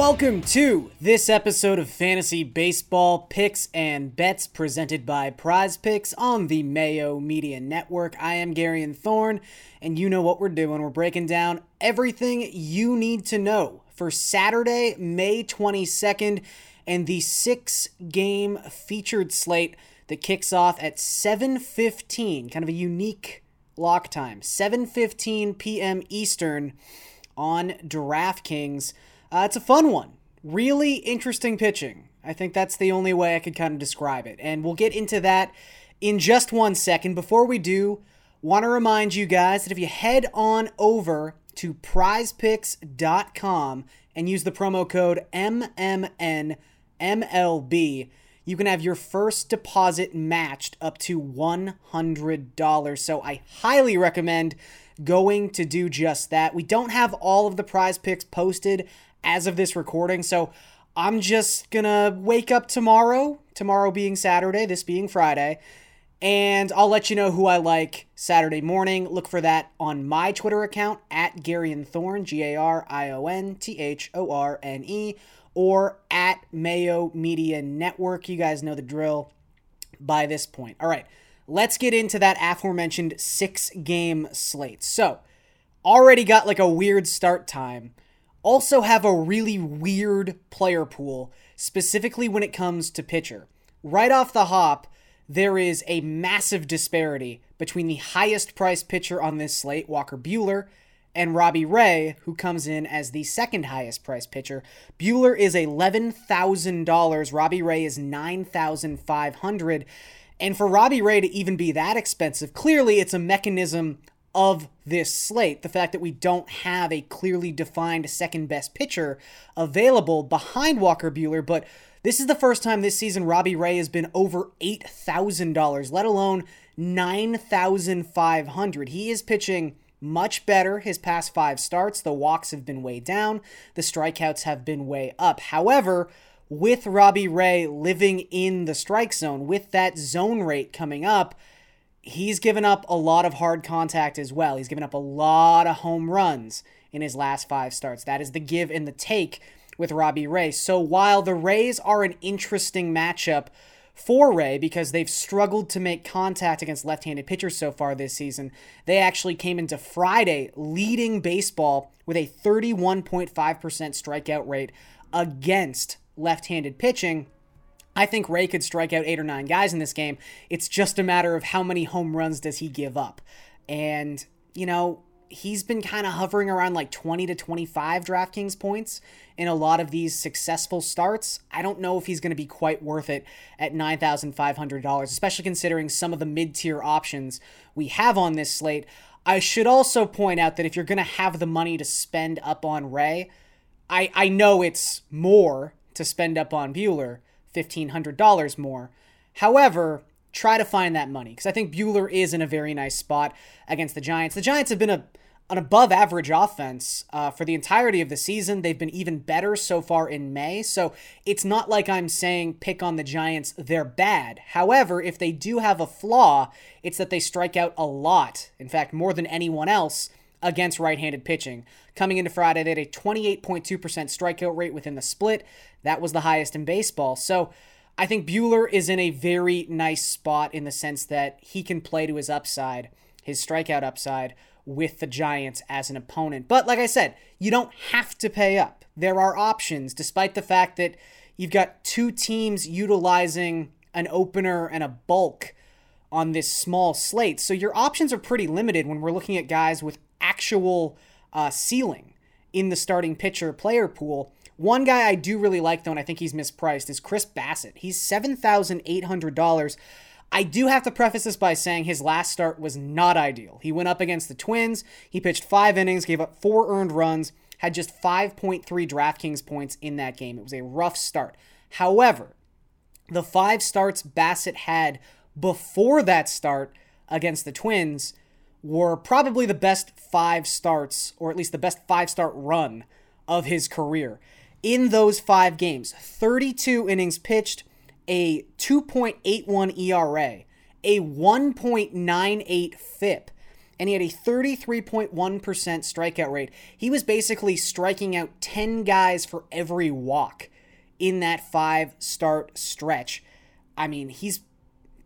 welcome to this episode of Fantasy Baseball Picks and Bets presented by Prize Picks on the Mayo Media Network. I am Garion Thorne, and you know what we're doing. We're breaking down everything you need to know for Saturday, May 22nd, and the six game featured slate that kicks off at 7:15, kind of a unique lock time, 7:15 p.m. Eastern on DraftKings. Uh, it's a fun one. Really interesting pitching. I think that's the only way I could kind of describe it. And we'll get into that in just one second. Before we do, want to remind you guys that if you head on over to prizepicks.com and use the promo code MMNMLB, you can have your first deposit matched up to $100. So I highly recommend going to do just that. We don't have all of the prize picks posted as of this recording. So I'm just gonna wake up tomorrow, tomorrow being Saturday, this being Friday, and I'll let you know who I like Saturday morning. Look for that on my Twitter account at Garion Thorne, G A R I O N T H O R N E, or at Mayo Media Network. You guys know the drill by this point. All right, let's get into that aforementioned six game slate. So, already got like a weird start time also have a really weird player pool, specifically when it comes to pitcher. Right off the hop, there is a massive disparity between the highest priced pitcher on this slate, Walker Buehler, and Robbie Ray, who comes in as the second highest priced pitcher. Buehler is $11,000, Robbie Ray is 9,500. And for Robbie Ray to even be that expensive, clearly it's a mechanism of this slate. The fact that we don't have a clearly defined second best pitcher available behind Walker Buehler, but this is the first time this season Robbie Ray has been over $8,000, let alone 9,500. He is pitching much better his past 5 starts. The walks have been way down, the strikeouts have been way up. However, with Robbie Ray living in the strike zone, with that zone rate coming up, he's given up a lot of hard contact as well. He's given up a lot of home runs in his last five starts. That is the give and the take with Robbie Ray. So while the Rays are an interesting matchup for Ray because they've struggled to make contact against left handed pitchers so far this season, they actually came into Friday leading baseball with a 31.5% strikeout rate against left handed pitching. I think Ray could strike out eight or nine guys in this game. It's just a matter of how many home runs does he give up. And, you know, he's been kind of hovering around like 20 to 25 DraftKings points in a lot of these successful starts. I don't know if he's going to be quite worth it at $9,500, especially considering some of the mid tier options we have on this slate. I should also point out that if you're going to have the money to spend up on Ray, I, I know it's more to spend up on Buehler $1,500 more. However, try to find that money because I think Buehler is in a very nice spot against the Giants. The Giants have been a an above average offense uh, for the entirety of the season. They've been even better so far in May. So it's not like I'm saying pick on the Giants, they're bad. However, if they do have a flaw, it's that they strike out a lot. In fact, more than anyone else against right handed pitching. Coming into Friday, they had a 28.2% strikeout rate within the split. That was the highest in baseball. So I think Buehler is in a very nice spot in the sense that he can play to his upside, his strikeout upside, with the Giants as an opponent. But like I said, you don't have to pay up. There are options, despite the fact that you've got two teams utilizing an opener and a bulk on this small slate. So your options are pretty limited when we're looking at guys with actual uh, ceiling in the starting pitcher player pool. One guy I do really like, though, and I think he's mispriced, is Chris Bassitt. He's $7,800. I do have to preface this by saying his last start was not ideal. He went up against the Twins, he pitched five innings, gave up four earned runs, had just 5.3 DraftKings points in that game. It was a rough start. However, the five starts Bassitt had before that start against the Twins were probably the best five starts, or at least the best five start run of his career in those five games 32 innings pitched, a 2.81 ERA, a 1.98 FIP, and he had a 33.1% strikeout rate. He was basically striking out 10 guys for every walk in that five start stretch. I mean, he's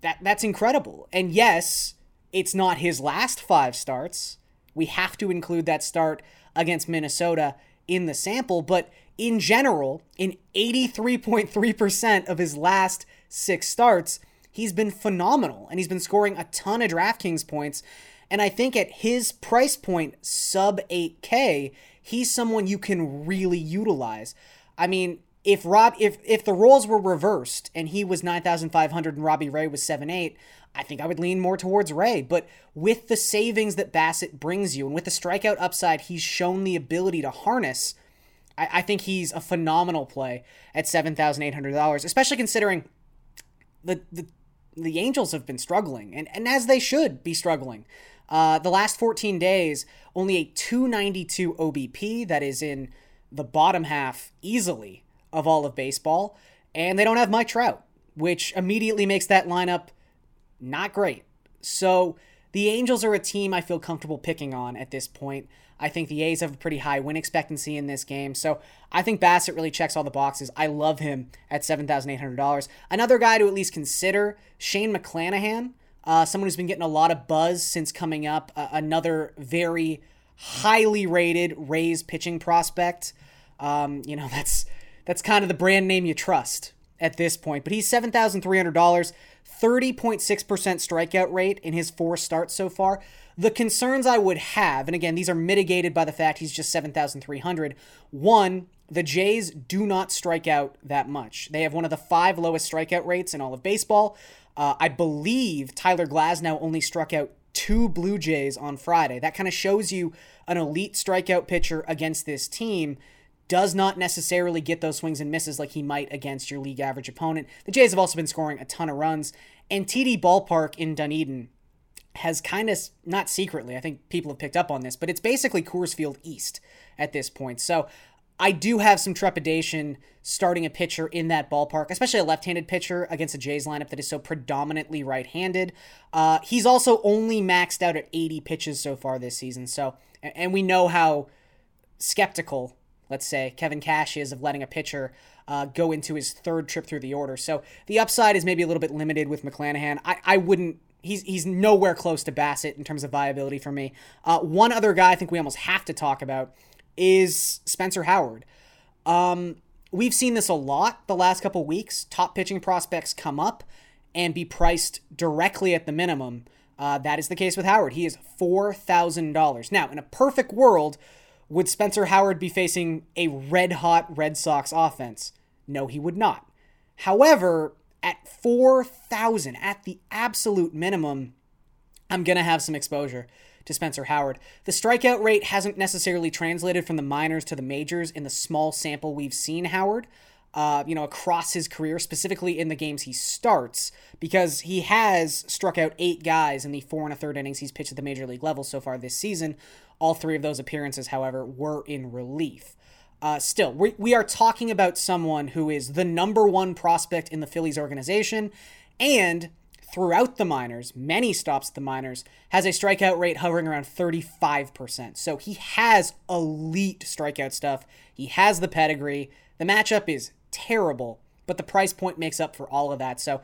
that that's incredible. And yes, it's not his last five starts. We have to include that start against Minnesota in the sample, but in general, in 83.3% of his last six starts, he's been phenomenal and he's been scoring a ton of DraftKings points. And I think at his price point, sub 8K, he's someone you can really utilize. I mean, if Rob if if the roles were reversed and he was 9500 and Robbie Ray was 7-8, I think I would lean more towards Ray, but with the savings that Bassitt brings you and with the strikeout upside he's shown the ability to harness, I, I think he's a phenomenal play at $7,800, especially considering the, the the Angels have been struggling, and, and as they should be struggling. Uh, the last 14 days, only a 292 OBP, that is in the bottom half easily of all of baseball, and they don't have Mike Trout, which immediately makes that lineup not great. So the Angels are a team I feel comfortable picking on at this point. I think the A's have a pretty high win expectancy in this game. So I think Bassitt really checks all the boxes. I love him at $7,800. Another guy to at least consider Shane McClanahan, uh, someone who's been getting a lot of buzz since coming up. Uh, another very highly rated Rays pitching prospect. Um, you know, that's that's kind of the brand name you trust at this point. But he's $7,300, 30.6% strikeout rate in his four starts so far. The concerns I would have, and again, these are mitigated by the fact he's just 7,300. One, the Jays do not strike out that much. They have one of the five lowest strikeout rates in all of baseball. Uh, I believe Tyler Glasnow only struck out two Blue Jays on Friday. That kind of shows you an elite strikeout pitcher against this team does not necessarily get those swings and misses like he might against your league average opponent. The Jays have also been scoring a ton of runs, and TD Ballpark in Dunedin has kind of not secretly, I think people have picked up on this, but it's basically Coors Field East at this point. So I do have some trepidation starting a pitcher in that ballpark, especially a left-handed pitcher against a Jays lineup that is so predominantly right-handed. Uh, he's also only maxed out at 80 pitches so far this season. So, and we know how skeptical, let's say, Kevin Cash is of letting a pitcher uh, go into his third trip through the order. So the upside is maybe a little bit limited with McClanahan. I, I wouldn't he's he's nowhere close to Bassitt in terms of viability for me. Uh, one other guy I think we almost have to talk about is Spencer Howard. Um, we've seen this a lot the last couple weeks. Top pitching prospects come up and be priced directly at the minimum. Uh, that is the case with Howard. He is four thousand dollars now. In a perfect world, would Spencer Howard be facing a red hot Red Sox offense? No, he would not. However, at 4,000 at the absolute minimum, I'm going to have some exposure to Spencer Howard. The strikeout rate hasn't necessarily translated from the minors to the majors in the small sample we've seen Howard. Uh, you know, across his career, specifically in the games he starts, because he has struck out eight guys in the four and a third innings he's pitched at the major league level so far this season. All three of those appearances, however, were in relief. Uh, still, we, we are talking about someone who is the number one prospect in the Phillies organization and throughout the minors, many stops at the minors, has a strikeout rate hovering around 35%. So he has elite strikeout stuff. He has the pedigree. The matchup is terrible, but the price point makes up for all of that. So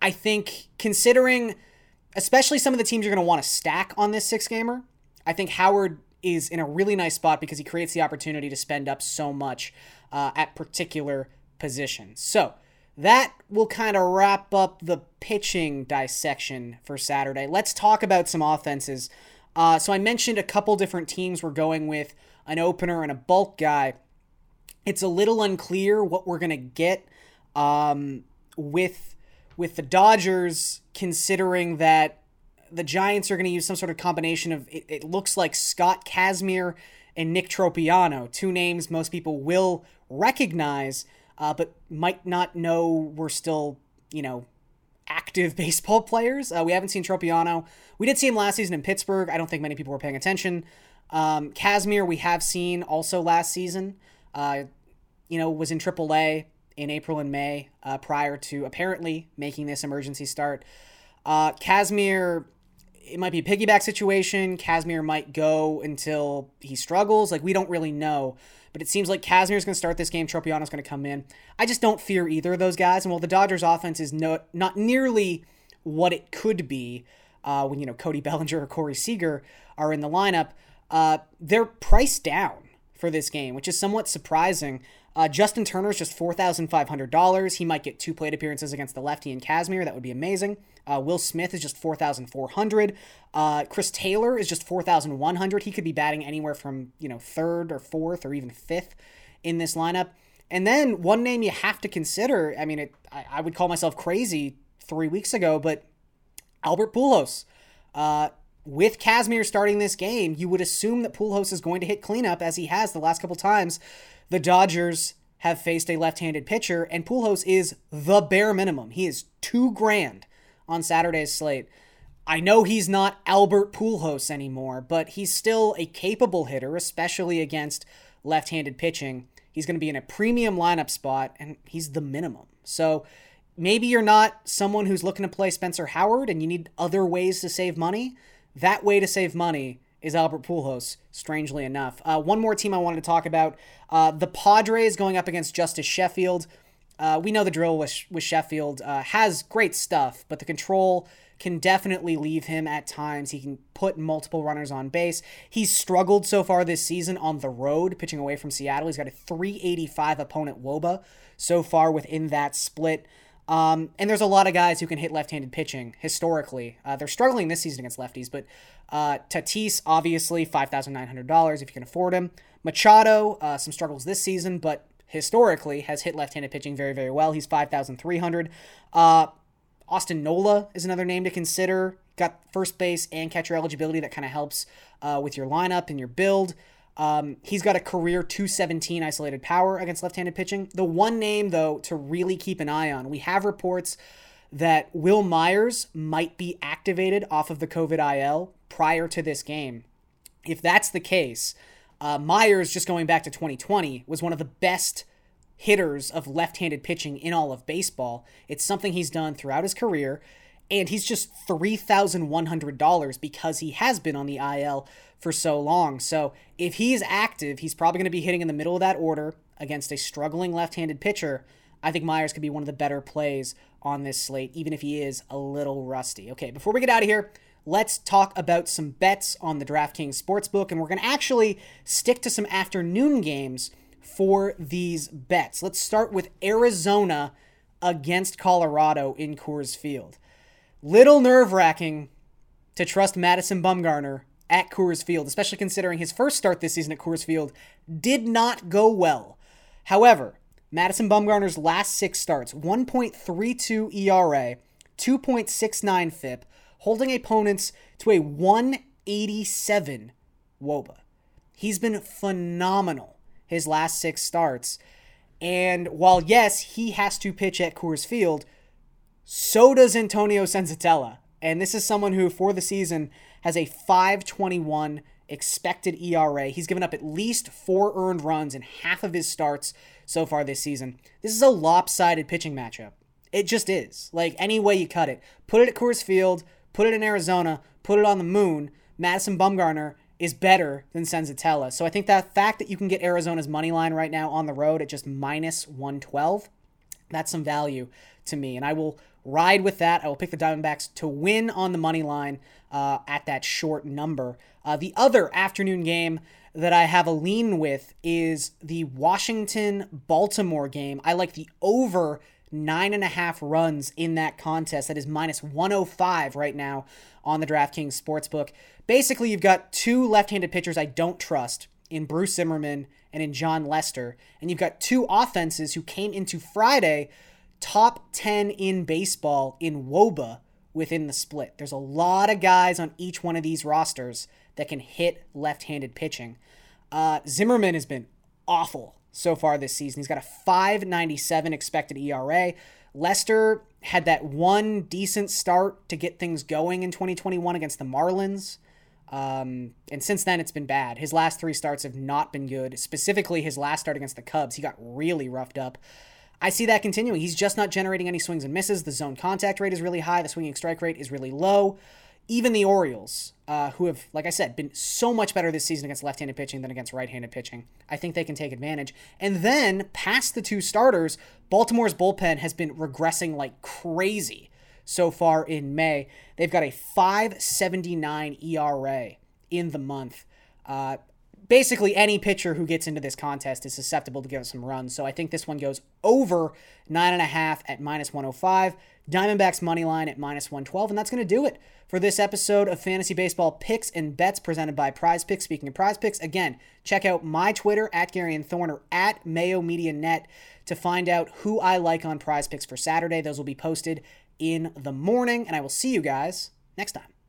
I think considering, especially some of the teams you're going to want to stack on this six gamer, I think Howard is in a really nice spot because he creates the opportunity to spend up so much uh, at particular positions. So that will kind of wrap up the pitching dissection for Saturday. Let's talk about some offenses. Uh, so I mentioned a couple different teams we're going with an opener and a bulk guy. It's a little unclear what we're gonna get um, with with the Dodgers, considering that the Giants are going to use some sort of combination of it, it, looks like Scott Kazmir and Nick Tropeano, two names most people will recognize, uh, but might not know we're still, you know, active baseball players. Uh, we haven't seen Tropeano. We did see him last season in Pittsburgh. I don't think many people were paying attention. Um, Kazmir, we have seen also last season. Uh, you know, was in AAA in April and May uh, prior to apparently making this emergency start. Uh, Kazmir it might be a piggyback situation. Kazmir might go until he struggles. Like we don't really know. But it seems like Kazmir's going to start this game. Tropeano's going to come in. I just don't fear either of those guys. And while the Dodgers' offense is no, not nearly what it could be uh, when you know Cody Bellinger or Corey Seager are in the lineup, uh, they're priced down for this game, which is somewhat surprising. Uh, Justin Turner's just $4,500. He might get two plate appearances against the lefty and Kazmir. That would be amazing. Uh, Will Smith is just 4,400. Uh, Chris Taylor is just 4,100. He could be batting anywhere from, you know, third or fourth or even fifth in this lineup. And then one name you have to consider, I mean, it, I, I would call myself crazy three weeks ago, but Albert Pujols. Uh, with Kazmir starting this game, you would assume that Pujols is going to hit cleanup as he has the last couple times. The Dodgers have faced a left-handed pitcher, and Pujols is the bare minimum. He is two grand on Saturday's slate. I know he's not Albert Pujols anymore, but he's still a capable hitter, especially against left-handed pitching. He's going to be in a premium lineup spot, and he's the minimum. So maybe you're not someone who's looking to play Spencer Howard, and you need other ways to save money. That way to save money is Albert Pujols, strangely enough. Uh, one more team I wanted to talk about uh, the Padres going up against Justus Sheffield. Uh, we know the drill with, with Sheffield uh, has great stuff, but the control can definitely leave him at times. He can put multiple runners on base. He's struggled so far this season on the road, pitching away from Seattle. He's got a 385 opponent Woba so far within that split. Um, and there's a lot of guys who can hit left-handed pitching historically. Uh, they're struggling this season against lefties, but uh, Tatis obviously five thousand nine hundred dollars if you can afford him. Machado uh, some struggles this season, but historically has hit left-handed pitching very very well. He's five thousand three hundred. Uh, Austin Nola is another name to consider. Got first base and catcher eligibility that kind of helps uh, with your lineup and your build. Um, he's got a career 217 isolated power against left handed pitching. The one name, though, to really keep an eye on, we have reports that Wil Myers might be activated off of the COVID IL prior to this game. If that's the case, uh, Myers, just going back to 2020, was one of the best hitters of left handed pitching in all of baseball. It's something he's done throughout his career and he's just $3,100 because he has been on the IL for so long. So if he is active, he's probably going to be hitting in the middle of that order against a struggling left handed pitcher. I think Myers could be one of the better plays on this slate, even if he is a little rusty. Okay, before we get out of here, let's talk about some bets on the DraftKings Sportsbook, and we're going to actually stick to some afternoon games for these bets. Let's start with Arizona against Colorado in Coors Field little nerve wracking to trust Madison Bumgarner at Coors Field, especially considering his first start this season at Coors Field did not go well. However, Madison Bumgarner's last six starts 1.32 ERA, 2.69 FIP, holding opponents to a 187 Woba. He's been phenomenal his last six starts. And while, yes, he has to pitch at Coors Field, so does Antonio Senzatela. And this is someone who, for the season, has a 521 expected ERA. He's given up at least four earned runs in half of his starts so far this season. This is a lopsided pitching matchup. It just is. Like, any way you cut it. Put it at Coors Field, put it in Arizona, put it on the moon. Madison Bumgarner is better than Senzatela. So I think that fact that you can get Arizona's money line right now on the road at just minus 112, that's some value to me. And I will ride with that. I will pick the Diamondbacks to win on the money line uh, at that short number. Uh, the other afternoon game that I have a lean with is the Washington Baltimore game. I like the over nine and a half runs in that contest. That is minus 105 right now on the DraftKings Sportsbook. Basically, you've got two left handed pitchers I don't trust in Bruce Zimmermann and in Jon Lester. And you've got two offenses who came into Friday top 10 in baseball in WOBA within the split. There's a lot of guys on each one of these rosters that can hit left handed pitching. Uh, Zimmermann has been awful so far this season. He's got a 597 expected ERA. Lester had that one decent start to get things going in 2021 against the Marlins. Um, and since then, it's been bad. His last three starts have not been good. Specifically, his last start against the Cubs, he got really roughed up. I see that continuing. He's just not generating any swings and misses. The zone contact rate is really high. The swinging strike rate is really low. even the Orioles, uh, who have, like I said, been so much better this season against left handed pitching than against right handed pitching, I think they can take advantage. And then, past the two starters, Baltimore's bullpen has been regressing like crazy so far in May. They've got a 579 ERA in the month. Uh, basically any pitcher who gets into this contest is susceptible to give some runs. So I think this one goes over nine and a half at minus 105. Diamondbacks money line at minus 112, and that's going to do it for this episode of Fantasy Baseball Picks and Bets presented by Prize Picks. Speaking of Prize Picks, again, check out my Twitter at Garion Thorne or at Mayo Media Net to find out who I like on Prize Picks for Saturday. Those will be posted in the morning, and I will see you guys next time.